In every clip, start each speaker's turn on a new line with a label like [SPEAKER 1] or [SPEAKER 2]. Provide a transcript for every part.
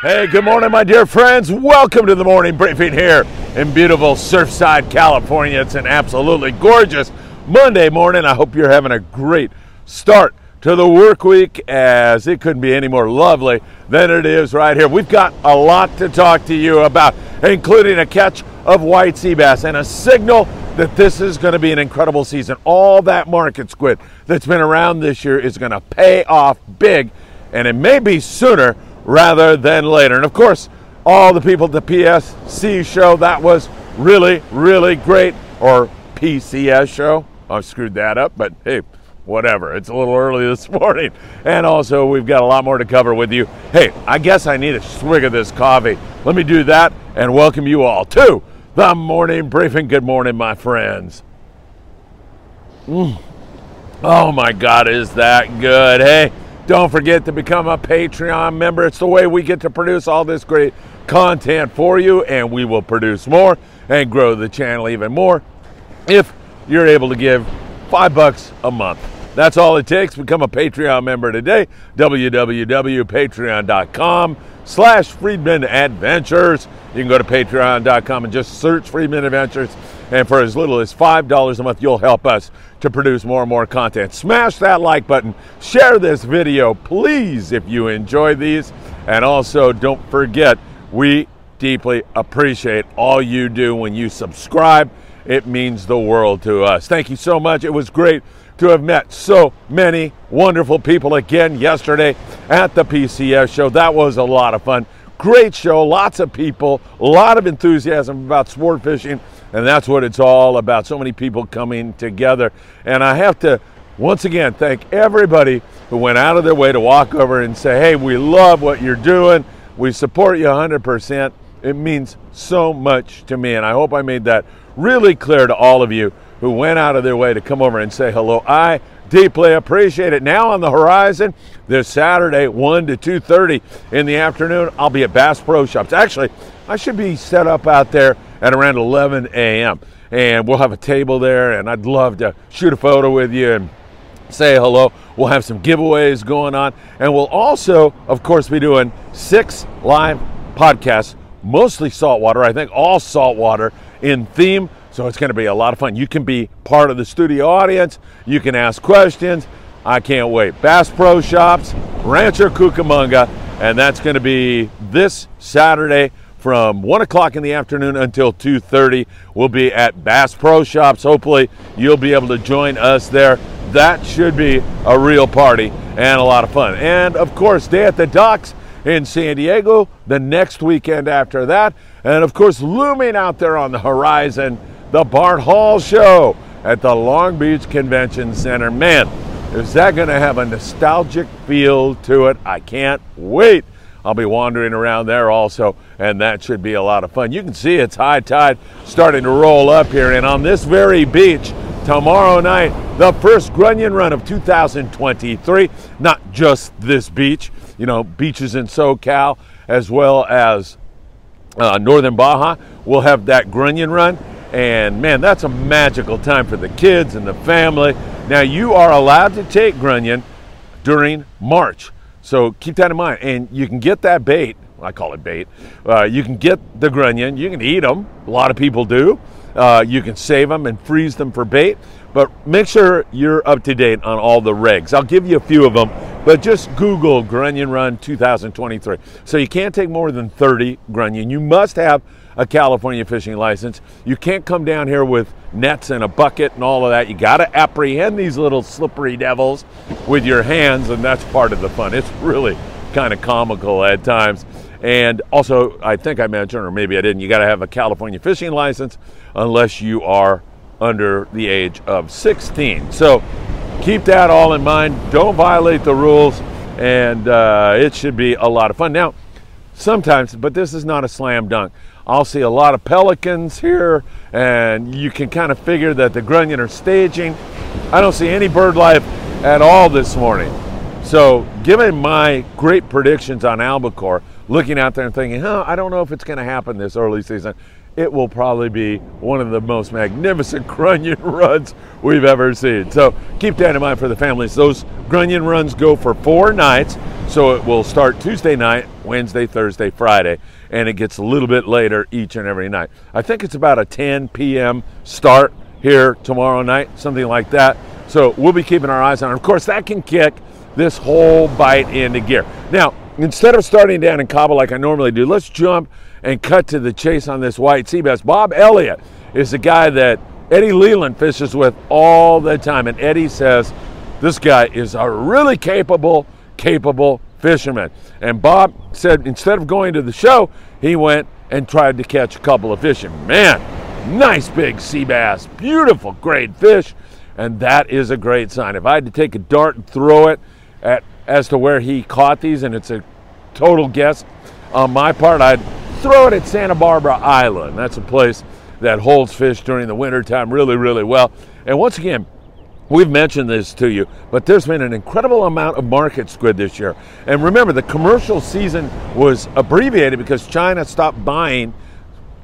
[SPEAKER 1] Hey, good morning, my dear friends. Welcome to the morning briefing here in beautiful Surfside, California. It's an absolutely gorgeous Monday morning. I hope you're having a great start to the work week as it couldn't be any more lovely than it is right here. We've got a lot to talk to you about, including a catch of white sea bass and a signal that this is going to be an incredible season. All that market squid that's been around this year is going to pay off big, and it may be sooner rather than later. And of course, all the people at the PSC show, that was really, really great, or PCS show. I screwed that up, but hey, whatever. It's a little early this morning. And also, we've got a lot more to cover with you. Hey, I guess I need a swig of this coffee. Let me do that and welcome you all to the morning briefing. Good morning, my friends. Mm. Oh my God, is that good? Hey, don't forget to become a Patreon member. It's the way we get to produce all this great content for you, and we will produce more and grow the channel even more if you're able to give five bucks a month. That's all it takes. Become a Patreon member today. www.patreon.com slash Freedman Adventures. You can go to patreon.com and just search Freedman Adventures. And for as little as $5 a month, you'll help us to produce more and more content. Smash that like button. Share this video, please, if you enjoy these. And also, don't forget, we deeply appreciate all you do when you subscribe. It means the world to us. Thank you so much. It was great to have met so many wonderful people again yesterday at the PCS show. That was a lot of fun. Great show, lots of people, a lot of enthusiasm about sport fishing, and that's what it's all about. So many people coming together. And I have to once again thank everybody who went out of their way to walk over and say, hey, we love what you're doing. We support you 100%. It means so much to me, and I hope I made that really clear to all of you who went out of their way to come over and say hello. I deeply appreciate it. Now on the horizon, this Saturday, 1 to 2.30 in the afternoon, I'll be at Bass Pro Shops. Actually, I should be set up out there at around 11 a.m. And we'll have a table there, and I'd love to shoot a photo with you and say hello. We'll have some giveaways going on, and we'll also, of course, be doing six live podcasts, mostly saltwater, I think all saltwater in theme so it's going to be a lot of fun. You can be part of the studio audience. You can ask questions. I can't wait. Bass Pro Shops, Rancho Cucamonga, and that's going to be this Saturday from 1 o'clock in the afternoon until 2.30 we'll be at bass pro shops hopefully you'll be able to join us there that should be a real party and a lot of fun and of course day at the docks in san diego the next weekend after that and of course looming out there on the horizon the Fred Hall Show at the Long Beach Convention Center. Man, is that going to have a nostalgic feel to it? I can't wait. I'll be wandering around there also, and that should be a lot of fun. You can see it's high tide starting to roll up here, and on this very beach, tomorrow night, the first Grunion run of 2023. Not just this beach, you know, beaches in SoCal as well as uh, Northern Baja will have that Grunion run. And man, that's a magical time for the kids and the family. Now, you are allowed to take grunion during March. So keep that in mind. And you can get that bait. I call it bait. Uh, you can get the grunion. You can eat them. A lot of people do. Uh, you can save them and freeze them for bait. But make sure you're up to date on all the regs. I'll give you a few of them, but just Google Grunion Run 2023. So you can't take more than 30 grunion. You must have a California fishing license. You can't come down here with nets and a bucket and all of that. You got to apprehend these little slippery devils with your hands, and that's part of the fun. It's really kind of comical at times. And also, I think I mentioned, or maybe I didn't, you got to have a California fishing license unless you are under the age of 16. So keep that all in mind. Don't violate the rules, and uh, it should be a lot of fun. Now, sometimes, but this is not a slam dunk. I'll see a lot of pelicans here, and you can kind of figure that the grunion are staging. I don't see any bird life at all this morning. So, given my great predictions on albacore, looking out there and thinking, huh, I don't know if it's going to happen this early season, it will probably be one of the most magnificent grunion runs we've ever seen. So keep that in mind for the families. Those grunion runs go for four nights. So it will start Tuesday night, Wednesday, Thursday, Friday, and it gets a little bit later each and every night. I think it's about a 10 p.m. start here tomorrow night, something like that. So we'll be keeping our eyes on it. Of course, that can kick this whole bite into gear. Now, instead of starting down in Cabo like I normally do, let's jump and cut to the chase on this white sea bass. Bob Elliott is the guy that Eddie Leland fishes with all the time. And Eddie says this guy is a really capable, capable fisherman. And Bob said instead of going to the show, he went and tried to catch a couple of fish. And man, nice big sea bass, beautiful, great fish. And that is a great sign. If I had to take a dart and throw it at as to where he caught these, and it's a total guess on my part, I'd throw it at Santa Barbara Island. That's a place that holds fish during the wintertime really, really well. And once again, we've mentioned this to you, but there's been an incredible amount of market squid this year. And remember, the commercial season was abbreviated because China stopped buying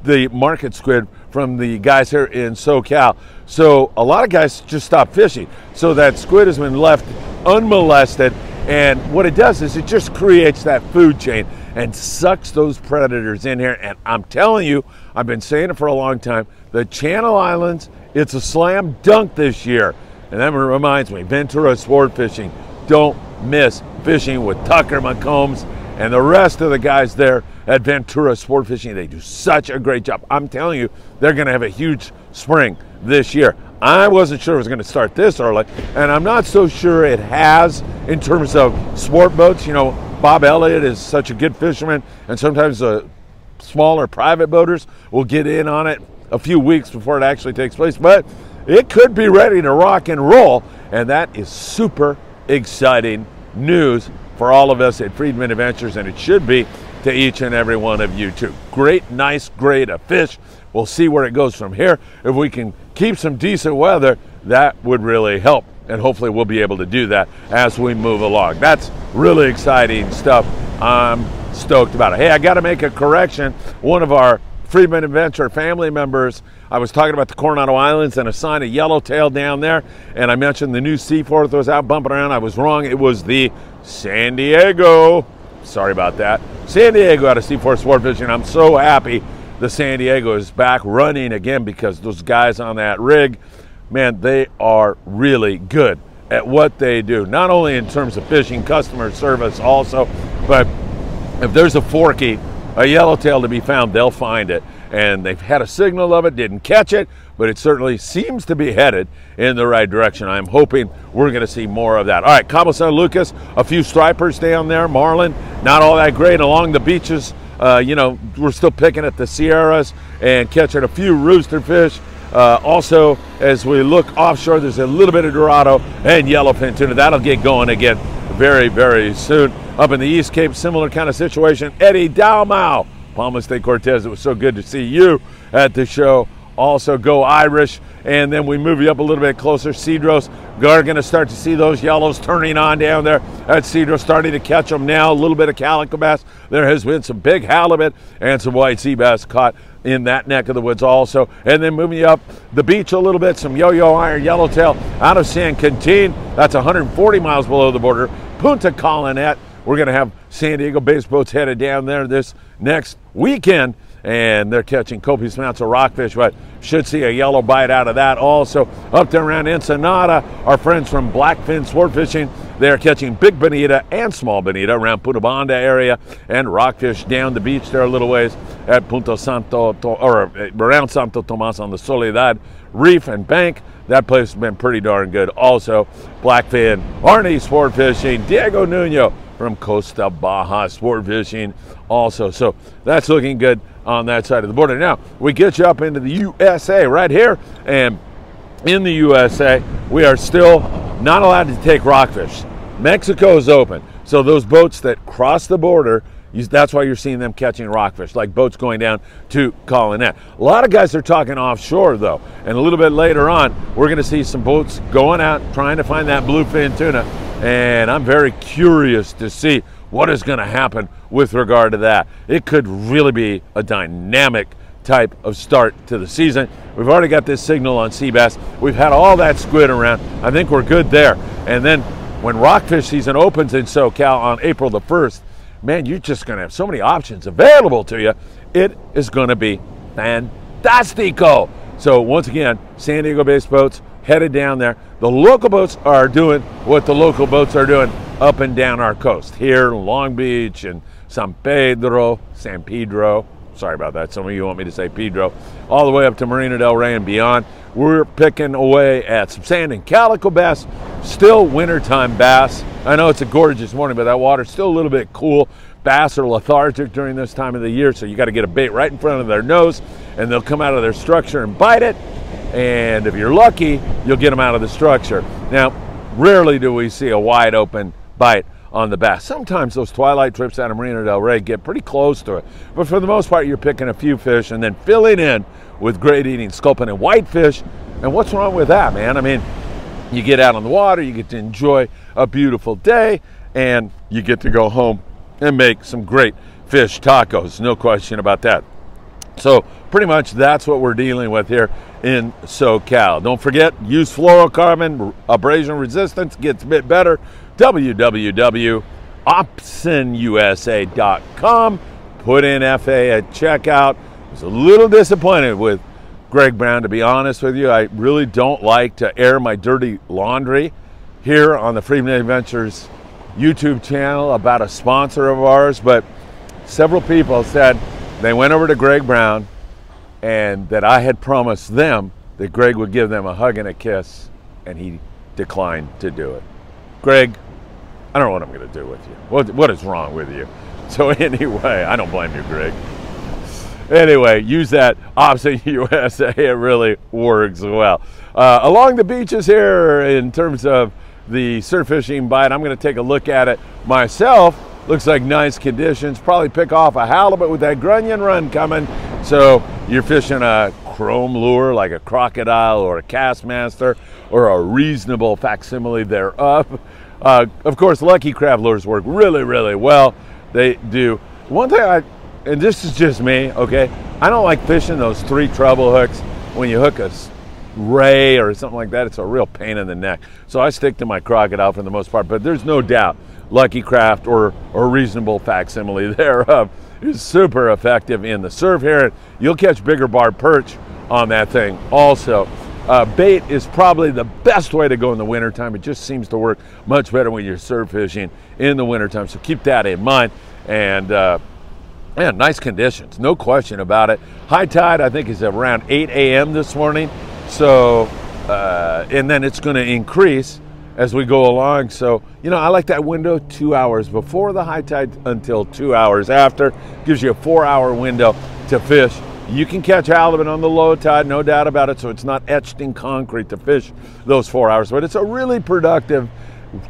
[SPEAKER 1] the market squid from the guys here in SoCal. So a lot of guys just stopped fishing. So that squid has been left unmolested. And what it does is it just creates that food chain and sucks those predators in here. And I'm telling you, I've been saying it for a long time. The Channel Islands, it's a slam dunk this year. And that reminds me, Ventura Sport Fishing. Don't miss fishing with Tucker McCombs and the rest of the guys there at Ventura Sport Fishing. They do such a great job. I'm telling you, they're going to have a huge spring this year. I wasn't sure it was going to start this early, and I'm not so sure it has in terms of sport boats. You know, Bob Elliott is such a good fisherman, and sometimes the smaller private boaters will get in on it a few weeks before it actually takes place. But it could be ready to rock and roll, and that is super exciting news for all of us at Friedman Adventures, and it should be to each and every one of you too. Great, nice grade of fish. We'll see where it goes from here. If we can keep some decent weather, that would really help and hopefully we'll be able to do that as we move along. That's really exciting stuff. I'm stoked about it. Hey, I got to make a correction. One of our Friedman Adventure family members, I was talking about the Coronado Islands and a sign of yellowtail down there, and I mentioned the new Seaforth was out bumping around. I was wrong. It was the San Diego. Sorry about that. San Diego out of Seaforth Sport Fishing. I'm so happy the San Diego is back running again because those guys on that rig man, they are really good at what they do, not only in terms of fishing, customer service also, but if there's a forky, a yellowtail to be found, they'll find it. And they've had a signal of it, didn't catch it, but it certainly seems to be headed in the right direction. I'm hoping we're going to see more of that. All right, Cabo San Lucas, a few stripers down there, marlin, not all that great along the beaches. Uh, you know, we're still picking at the Sierras and catching a few rooster fish. Uh, also, as we look offshore, there's a little bit of Dorado and yellowfin tuna. That'll get going again very, very soon. Up in the East Cape, similar kind of situation. Eddie Dalmau, Palmas de Cortez. It was so good to see you at the show. Also, go Irish. And then we move you up a little bit closer. Cedros, we're going to start to see those yellows turning on down there at Cedros, starting to catch them now. A little bit of calico bass. There has been some big halibut and some white sea bass caught in that neck of the woods also. And then moving you up the beach a little bit, some yo-yo iron yellowtail out of San Quintin. That's 140 miles below the border. Punta Colonet. We're going to have San Diego based boats headed down there this next weekend and they're catching copious amounts of rockfish, but should see a yellow bite out of that also. Up there around Ensenada, our friends from Blackfin Sport Fishing, they're catching big bonita and small bonita around Punta Banda area and rockfish down the beach there a little ways at Punta Santo, or around Santo Tomas on the Soledad Reef and Bank. That place has been pretty darn good. Also, Blackfin, Arnie Sport Fishing, Diego Nuno from Costa Baja Sport Fishing also. So that's looking good on that side of the border. Now, we get you up into the USA right here, and in the USA, we are still not allowed to take rockfish. Mexico is open. So those boats that cross the border, that's why you're seeing them catching rockfish, like boats going down to Colonet. A lot of guys are talking offshore, though. And a little bit later on, we're going to see some boats going out trying to find that bluefin tuna. And I'm very curious to see what is going to happen with regard to that. It could really be a dynamic type of start to the season. We've already got this signal on sea bass. We've had all that squid around. I think we're good there. And then when rockfish season opens in SoCal on April the 1st, man, you're just going to have so many options available to you. It is going to be fantastico. So once again, San Diego based boats headed down there. The local boats are doing what the local boats are doing up and down our coast. Here, Long Beach and San Pedro, San Pedro. Sorry about that. Some of you want me to say Pedro. All the way up to Marina Del Rey and beyond. We're picking away at some sand and calico bass. Still wintertime bass. I know it's a gorgeous morning, but that water's still a little bit cool. Bass are lethargic during this time of the year, so you got to get a bait right in front of their nose, and they'll come out of their structure and bite it. And if you're lucky, you'll get them out of the structure. Now, rarely do we see a wide open bite on the bass. Sometimes those twilight trips out of Marina Del Rey get pretty close to it, but for the most part, you're picking a few fish and then filling in with great eating sculpin and whitefish. And what's wrong with that, man? I mean, you get out on the water, you get to enjoy a beautiful day, and you get to go home and make some great fish tacos. No question about that. So, pretty much that's what we're dealing with here in SoCal. Don't forget, use fluorocarbon, abrasion resistance gets a bit better www.opsonusa.com. Put in FA at checkout. I was a little disappointed with Greg Brown, to be honest with you. I really don't like to air my dirty laundry here on the Freedman Adventures YouTube channel about a sponsor of ours, but several people said they went over to Greg Brown and that I had promised them that Greg would give them a hug and a kiss, and he declined to do it. Greg, I don't know what I'm going to do with you. What, what is wrong with you? So, anyway, I don't blame you, Greg. Anyway, use that Opsin USA. It really works well. Uh, along the beaches here, in terms of the surf fishing bite, I'm going to take a look at it myself. Looks like nice conditions. Probably pick off a halibut with that grunion run coming. So, you're fishing a chrome lure like a crocodile or a Kastmaster or a reasonable facsimile thereof. Uh, of course, Lucky Craft lures work really, really well. They do. One thing I, and this is just me, okay, I don't like fishing those three treble hooks when you hook a ray or something like that. It's a real pain in the neck. So I stick to my crocodile for the most part, but there's no doubt Lucky Craft or, or reasonable facsimile thereof is super effective in the surf here. You'll catch bigger barred perch on that thing also. Uh, bait is probably the best way to go in the wintertime. It just seems to work much better when you're surf fishing in the wintertime. So keep that in mind. And uh, man, nice conditions, no question about it. High tide, I think, is around 8 a.m. this morning. So, uh, and then it's going to increase as we go along. So, you know, I like that window two hours before the high tide until two hours after. Gives you a four hour window to fish you can catch halibut on the low tide, no doubt about it. So it's not etched in concrete to fish those four hours, but it's a really productive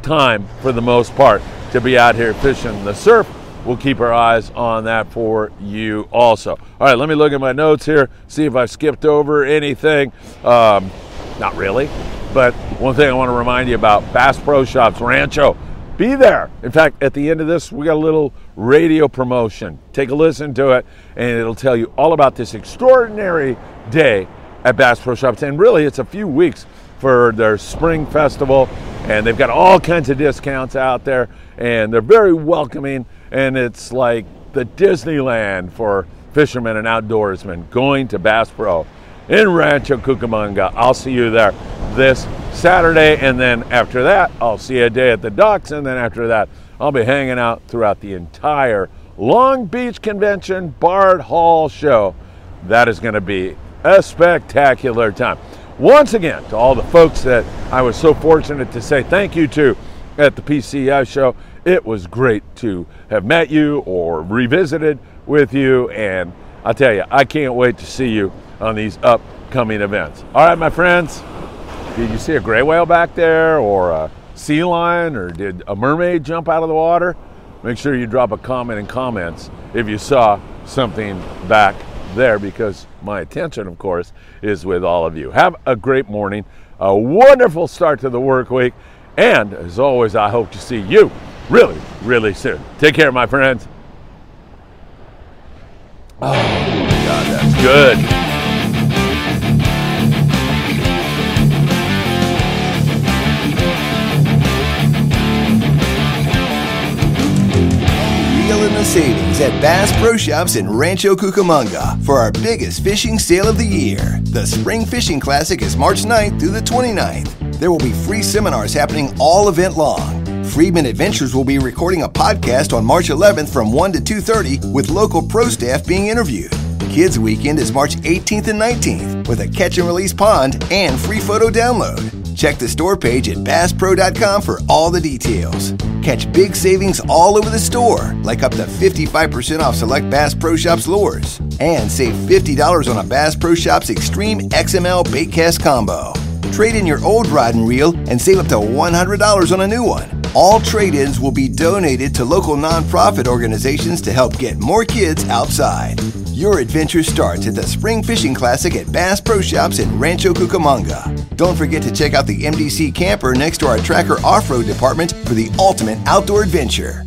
[SPEAKER 1] time for the most part to be out here fishing the surf. We'll keep our eyes on that for you also. All right, let me look at my notes here, see if I skipped over anything. Um, not really, but one thing I want to remind you about Bass Pro Shops Rancho be there. In fact, at the end of this, we got a little radio promotion. Take a listen to it, and it'll tell you all about this extraordinary day at Bass Pro Shops. And really, it's a few weeks for their spring festival, and they've got all kinds of discounts out there, and they're very welcoming. And it's like the Disneyland for fishermen and outdoorsmen going to Bass Pro in Rancho Cucamonga. I'll see you there this Saturday, and then after that, I'll see you a day at the docks, and then after that, I'll be hanging out throughout the entire Long Beach Convention Fred Hall show. That is going to be a spectacular time. Once again, to all the folks that I was so fortunate to say thank you to at the PCI show, it was great to have met you or revisited with you, and I tell you, I can't wait to see you on these upcoming events. All right, my friends. Did you see a gray whale back there or a sea lion or did a mermaid jump out of the water? Make sure you drop a comment in comments if you saw something back there because my attention, of course, is with all of you. Have a great morning, a wonderful start to the work week, and as always, I hope to see you really, really soon. Take care, my friends. Oh, God, that's good.
[SPEAKER 2] Savings at Bass Pro Shops in Rancho Cucamonga for our biggest fishing sale of the year. The Spring Fishing Classic is March 9th through the 29th. There will be free seminars happening all event long. Freedman Adventures will be recording a podcast on March 11th from 1 to 2:30 with local pro staff being interviewed. Kids Weekend is March 18th and 19th with a catch and release pond and free photo download. Check the store page at basspro.com for all the details. Catch big savings all over the store, like up to 55% off select Bass Pro Shops lures, and save $50 on a Bass Pro Shops Extreme XML Baitcast combo. Trade in your old rod and reel and save up to $100 on a new one. All trade ins will be donated to local nonprofit organizations to help get more kids outside. Your adventure starts at the Spring Fishing Classic at Bass Pro Shops in Rancho Cucamonga. Don't forget to check out the MDC camper next to our Tracker Off Road department for the ultimate outdoor adventure.